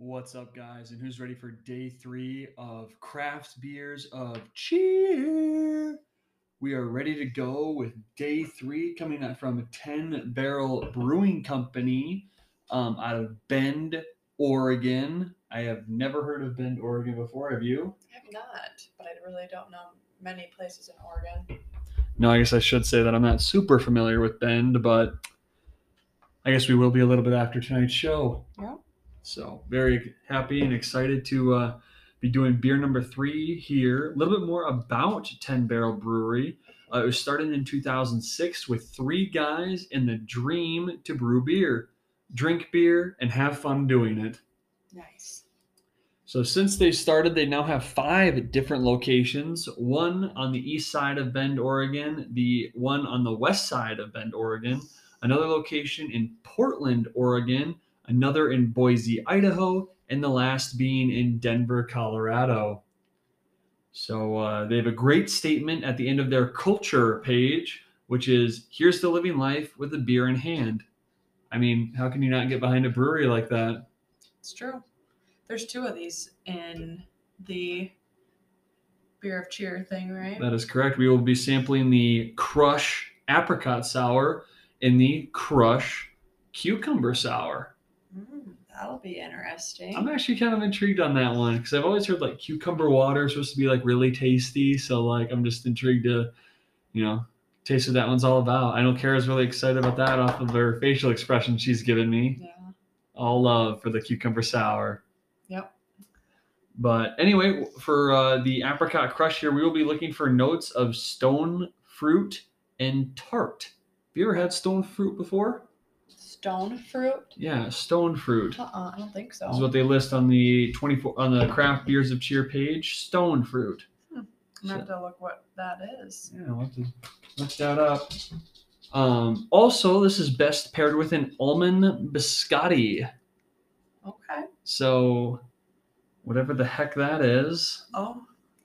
What's up, guys? And who's ready for day three of craft beers of cheer? We are ready to go with day three coming out from 10 Barrel Brewing Company um, out of Bend, Oregon. I have never heard of Bend, Oregon before. Have you? I have not, but I really don't know many places in Oregon. No, I guess I should say that I'm not super familiar with Bend, but I guess we will be a little bit after tonight's show. Yeah. So very happy and excited to uh, be doing beer number three here. A little bit more about Ten Barrel Brewery. Uh, it was started in 2006 with three guys in the dream to brew beer, drink beer, and have fun doing it. Nice. So since they started, they now have five different locations. One on the east side of Bend, Oregon. The one on the west side of Bend, Oregon. Another location in Portland, Oregon. Another in Boise, Idaho, and the last being in Denver, Colorado. So uh, they have a great statement at the end of their culture page, which is "Here's to living life with a beer in hand." I mean, how can you not get behind a brewery like that? It's true. There's two of these in the beer of cheer thing, right? That is correct. We will be sampling the Crush Apricot Sour and the Crush Cucumber Sour. That'll be interesting. I'm actually kind of intrigued on that one because I've always heard like cucumber water is supposed to be like really tasty. So like I'm just intrigued to, you know, taste what that one's all about. I know Kara's really excited about that off of her facial expression she's given me. yeah. All love for the cucumber sour. Yep. But anyway, for uh, the apricot crush here, we will be looking for notes of stone fruit and tart. Have you ever had stone fruit before? Stone fruit? Yeah, stone fruit. Uh-uh, I don't think so. Is what they list on the 24 on the craft beers of cheer page. Stone fruit. I'm gonna have to look what that is. Yeah, we'll have to look that up. Um, also, this is best paired with an almond biscotti. Okay. So, whatever the heck that is. Oh,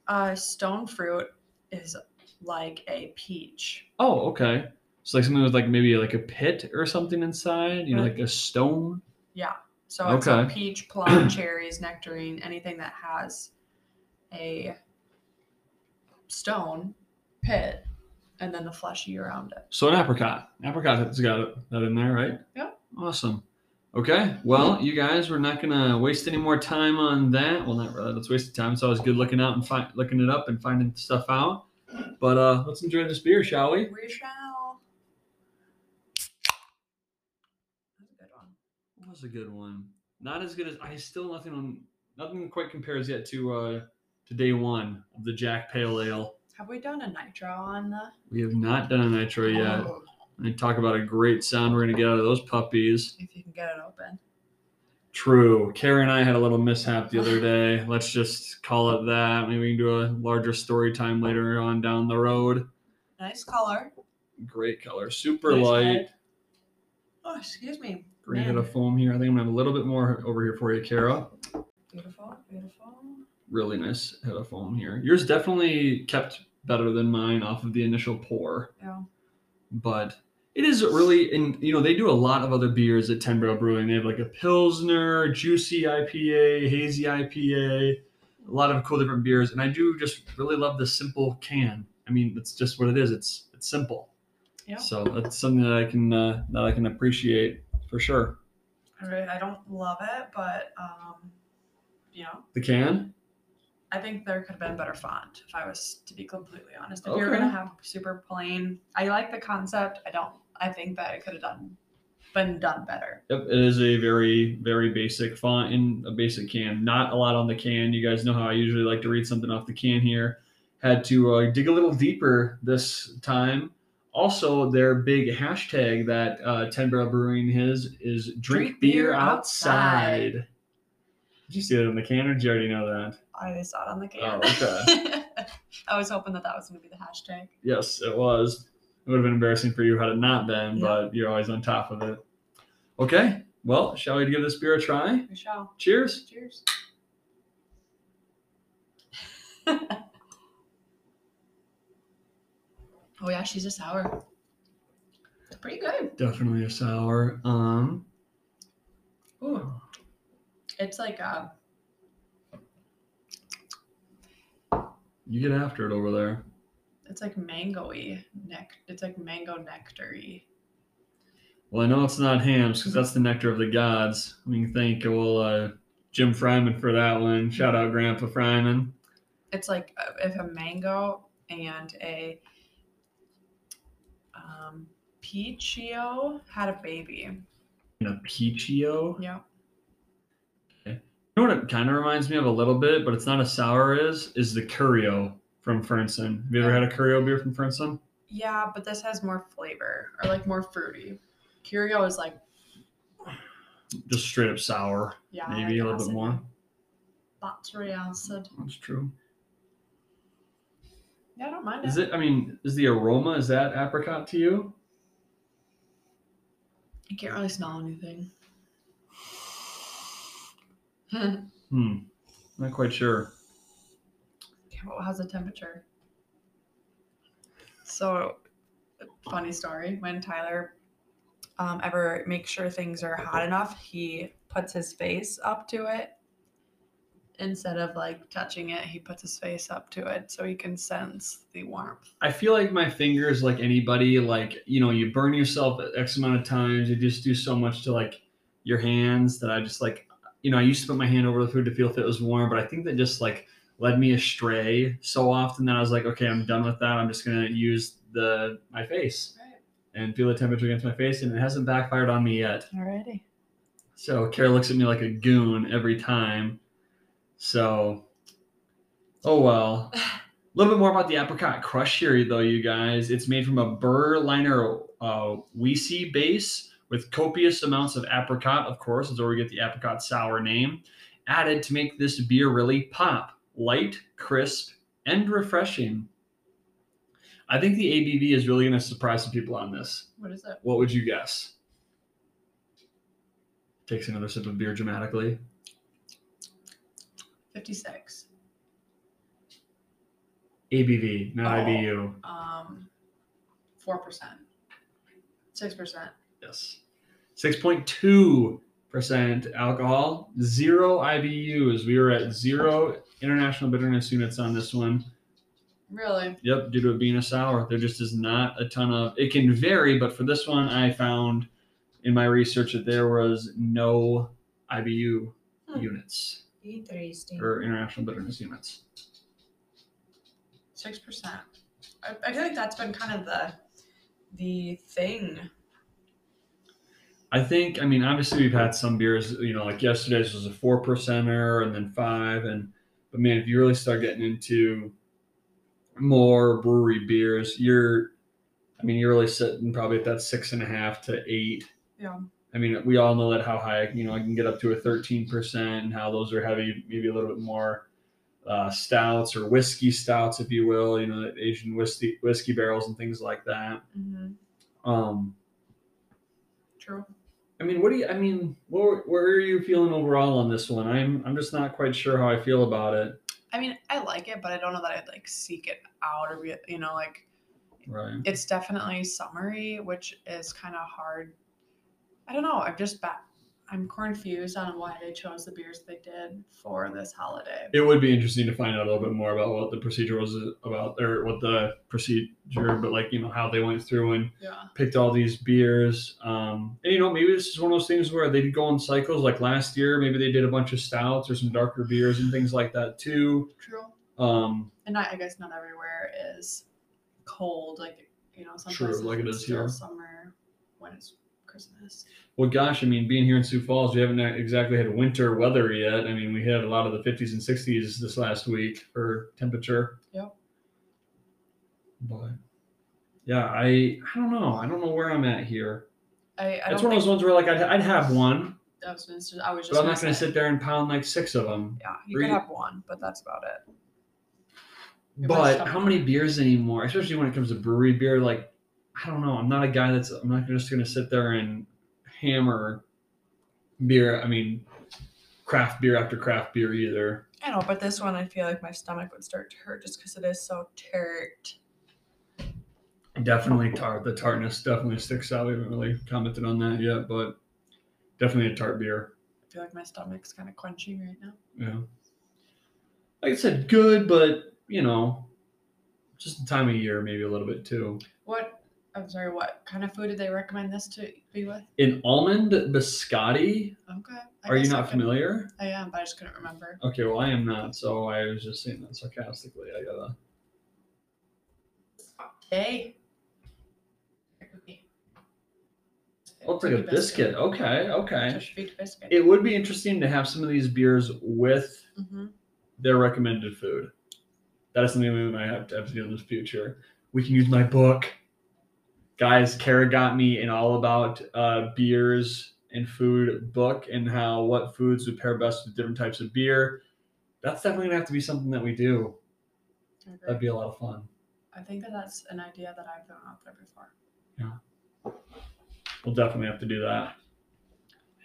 uh, stone fruit is like a peach. Oh, okay. So like something with like maybe like a pit or something inside. You know, like a stone. Yeah. So it's a Okay. peach, plum, cherries, nectarine, anything that has a stone pit and then the fleshy around it. So an apricot. Apricot has got that in there, right? Yep. Awesome. Okay. Well, you guys, we're not gonna waste any more time on that. Well, not really. Let's waste the time. It's always good looking out and find looking it up and finding stuff out. But uh let's enjoy this beer, shall we? We shall. That's a good one. That was a good one. Not as good as I still nothing on nothing quite compares yet to uh to day one of the Jack Pale Ale. Have we done a nitro on the? We have not done a nitro yet. Oh, And talk about a great sound we're gonna get out of those puppies. if you can get it open. True. Kara and I had a little mishap the other day. Let's just call it that. Maybe we can do a larger story time later on down the road. Nice color. Great color. Super Nice light. head. Oh, excuse me. Head Man. of foam here. I think I'm gonna have a little bit more over here for you, Kara. Beautiful, beautiful. Really nice head of foam here. Yours definitely kept better than mine off of the initial pour. Yeah. but it is really and you know they do a lot of other beers at Ten Barrel Brewing. They have like a Pilsner, Juicy IPA, Hazy IPA, a lot of cool different beers, and I do just really love the simple can. I mean, that's just what it is. It's it's simple. Yeah. So that's something that I can uh, that I can appreciate for sure. I really, I don't love it, but um, you know, The can. I think there could have been better font. If I was to be completely honest, if you're gonna have super plain, I like the concept. I don't. I think that it could have done been done better. Yep, it is a very, very basic font in a basic can. Not a lot on the can. You guys know how I usually like to read something off the can here. Had to uh, dig a little deeper this time. Also, their big hashtag that uh, Ten Barrel Brewing has is drink, Drink beer, beer outside. outside. Did you see that on the can, or did you already know that? I saw it on the can. Oh, okay. I was hoping that that was gonna be the hashtag. Yes, it was. It would have been embarrassing for you had it not been, Yeah. but you're always on top of it. Okay, well, shall we give this beer a try? We shall. Cheers. Cheers. oh yeah, she's a sour. It's pretty good. Definitely a sour. Um, Ooh. It's like a You get after it over there. it's like mangoey nec. It's like mango nectary. Well, I know it's not Hamm's because that's the nectar of the gods. We can thank well uh, Jim Fryman for that one. Shout out Grandpa Fryman. It's like uh, if a mango and a um, peachio had a baby. And a peachio. Yeah. You know what it kind of reminds me of a little bit, but it's not as sour as is the Curio from Fernson. Have you ever had a Curio beer from Fernson? Yeah, but this has more flavor or like more fruity. Curio is like Just straight up sour, yeah, maybe a little bit more. Battery acid. That's true. Yeah, I don't mind Is it. it? I mean, is the aroma is that apricot to you? I can't really smell anything. Hmm. Not quite sure. Okay, well, how's the temperature? So, funny story. When Tyler um, ever makes sure things are hot enough, he puts his face up to it instead of like touching it. He puts his face up to it so he can sense the warmth. I feel like my fingers, like anybody, like you know, you burn yourself X amount of times. You just do so much to like your hands that I just like, you know, I used to put my hand over the food to feel if it was warm, but I think that just like led me astray so often that I was like, okay, I'm done with that. I'm just gonna use the my face Right. and feel the temperature against my face, and it hasn't backfired on me yet. Alrighty. So Kara looks at me like a goon every time. So, oh well. A little bit more about the apricot crush here, though, you guys. It's made from a Berliner uh, Weisse base with copious amounts of apricot, of course, is where we get the apricot sour name, added to make this beer really pop. Light, crisp, and refreshing. I think the ABV is really going to surprise some people on this. What is that? What would you guess? Takes another sip of beer dramatically. 56. ABV, not Oh. IBU. Um, 4%. 6%. Yes. 6.2% alcohol, zero IBUs. We were at zero international bitterness units on this one. Really? Yep, due to it being a sour. There just is not a ton of it can vary, but for this one I found in my research that there was no IBU Hmm. units Interesting. or international bitterness units. 6%. I, I feel like that's been kind of the the thing. I think, I mean, obviously we've had some beers, you know, like yesterday's was a four percenter and then five. And, but man, if you really start getting into more brewery beers, you're, I mean, you're really sitting probably at that six and a half to eight. Yeah. I mean, we all know that how high, you know, I can get up to a 13% and how those are heavy, maybe a little bit more uh, stouts or whiskey stouts, if you will, you know, Asian whiskey, whiskey barrels and things like that. Mm-hmm. Um, True. I mean, what do you? I mean, where, where are you feeling overall on this one? I'm I'm just not quite sure how I feel about it. I mean, I like it, but I don't know that I'd like seek it out or be, you know, like Right. it's definitely summery, which is kind of hard. I don't know. I'm just back. I'm confused on why they chose the beers they did for this holiday. It would be interesting to find out a little bit more about what the procedure was about, or what the procedure, but like you know how they went through and Yeah. picked all these beers. Um, and you know maybe this is one of those things where they go in cycles. Like last year, maybe they did a bunch of stouts or some darker beers and things like that too. True. Um, And not, I guess not everywhere is cold. Like you know, some True, like it's still here. summer when it's Christmas. Well, gosh, I mean, being here in Sioux Falls, we haven't exactly had winter weather yet. I mean, we had a lot of the 50s and 60s this last week for temperature. Yep. But yeah, I I don't know. I don't know where I'm at here. I, I it's one of those ones where like I'd, I'd have one, I was, just, I was just but I'm not going to say, sit there and pound like six of them. Yeah, you Or could have one, but that's about it. Your But how many beers anymore? Especially when it comes to brewery beer, like I don't know. I'm not a guy that's. I'm not just going to sit there and hammer beer. I mean, craft beer after craft beer either. I know, but this one I feel like my stomach would start to hurt just because it is so tart. Definitely tart. The tartness definitely sticks out. We haven't really commented on that yet, but definitely a tart beer. I feel like my stomach's kind of quenchy right now. Yeah. Like I said, good, but you know, just the time of year, maybe a little bit too. What? I'm sorry. What kind of food did they recommend this to be with? An almond biscotti. Okay. I Are you not familiar? I am, but I just couldn't remember. Okay, well I am not, so I was just saying that sarcastically. I gotta. Oh, it's like a biscuit. Okay, okay. Biscuit. It would be interesting to have some of these beers with hmm their recommended food. That is something we might have to have to do in the future. We can use my book. Guys, Kara got me an all about uh, beers and food book and how what foods would pair best with different types of beer. That's definitely gonna have to be something that we do. That'd be a lot of fun. I think that that's an idea that I've thrown out there before. Yeah, we'll definitely have to do that.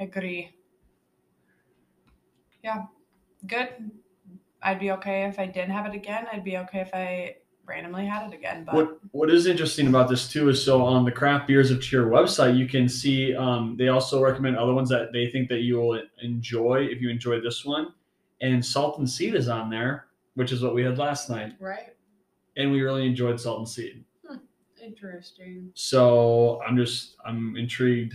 I agree. Yeah, good. I'd be okay if I didn't have it again. I'd be okay if I randomly had it again. But What What is interesting about this too is so on the craft beers of Cheer website, you can see um, they also recommend other ones that they think that you will enjoy if you enjoy this one. And Salt and Seed is on there, which is what we had last night, right, and we really enjoyed Salt and Seed. interesting. So I'm just I'm intrigued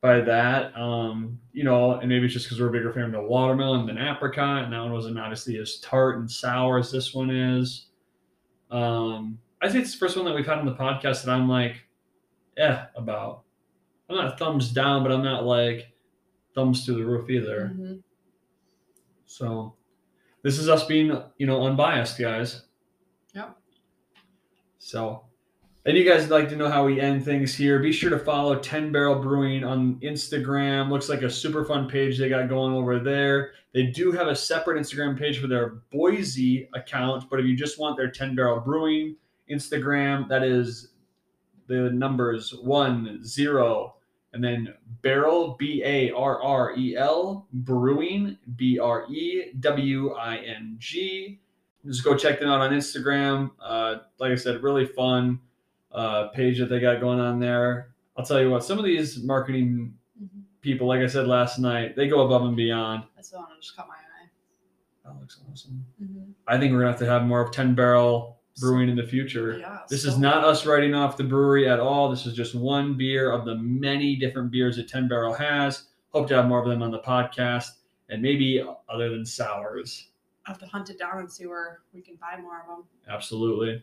by that. Um, you know, and maybe it's just because we're a bigger fan of the watermelon than apricot, and that one wasn't obviously as tart and sour as this one is. Um, I think it's the first one that we've had on the podcast that I'm like, eh, about. I'm not thumbs down, but I'm not like thumbs to the roof either. Mhm. So this is us being, you know, unbiased, guys. Yep. So, and you guys would like to know how we end things here. Be sure to follow 10 Barrel Brewing on Instagram. Looks like a super fun page they got going over there. They do have a separate Instagram page for their Boise account, but if you just want their 10 Barrel Brewing Instagram, that is the numbers one, zero, and then Barrel, B A R R E L, Brewing, B R E W I N G. Just go check them out on Instagram. Uh, like I said, really fun uh, page that they got going on there. I'll tell you what, some of these marketing Mhm. people, like I said last night, they go above and beyond. That's the one that just caught my eye. That looks awesome. Mm-hmm. I think we're gonna have to have more of 10 barrel brewing in the future. Yeah. This so- is not us writing off the brewery at all. This is just one beer of the many different beers that 10 Barrel has. Hope to have more of them on the podcast and maybe other than sours. I'll have to hunt it down and see where we can buy more of them. Absolutely.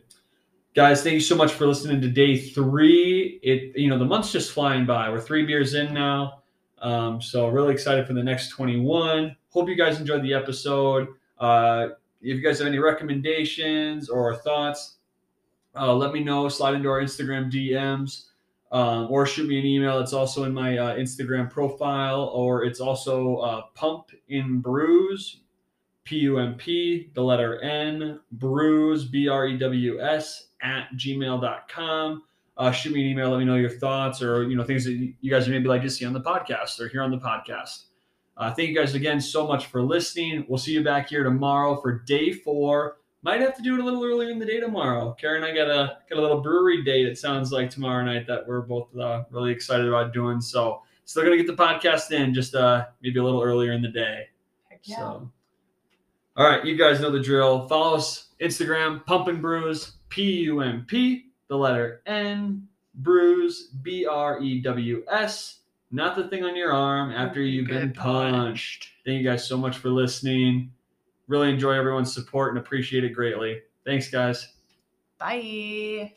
Guys, thank you so much for listening to day three. It you know the month's just flying by. We're three beers in now. Um, so really excited for the next 21. Hope you guys enjoyed the episode. Uh, if you guys have any recommendations or thoughts, uh, let me know. Slide into our Instagram DMs um, or shoot me an email. It's also in my uh, Instagram profile, or it's also uh, Pump N Brews, P U M P, the letter N, brews, B R E W S, at gmail.com. Uh, shoot me an email. Let me know your thoughts or you know things that you guys would maybe like to see on the podcast or here on the podcast. Uh, thank you guys again so much for listening. We'll see you back here tomorrow for day four. Might have to do it a little earlier in the day tomorrow. Karen and I got a got a little brewery date. It sounds like tomorrow night that we're both uh, really excited about doing. So still gonna get the podcast in, just uh, maybe a little earlier in the day. Heck yeah. So, all right, you guys know the drill. Follow us Instagram, Pump N Brews, P U M P, the letter N, Brews, B R E W S. Not the thing on your arm after you've been Get punched. Thank you guys so much for listening. Really enjoy everyone's support and appreciate it greatly. Thanks, guys. Bye.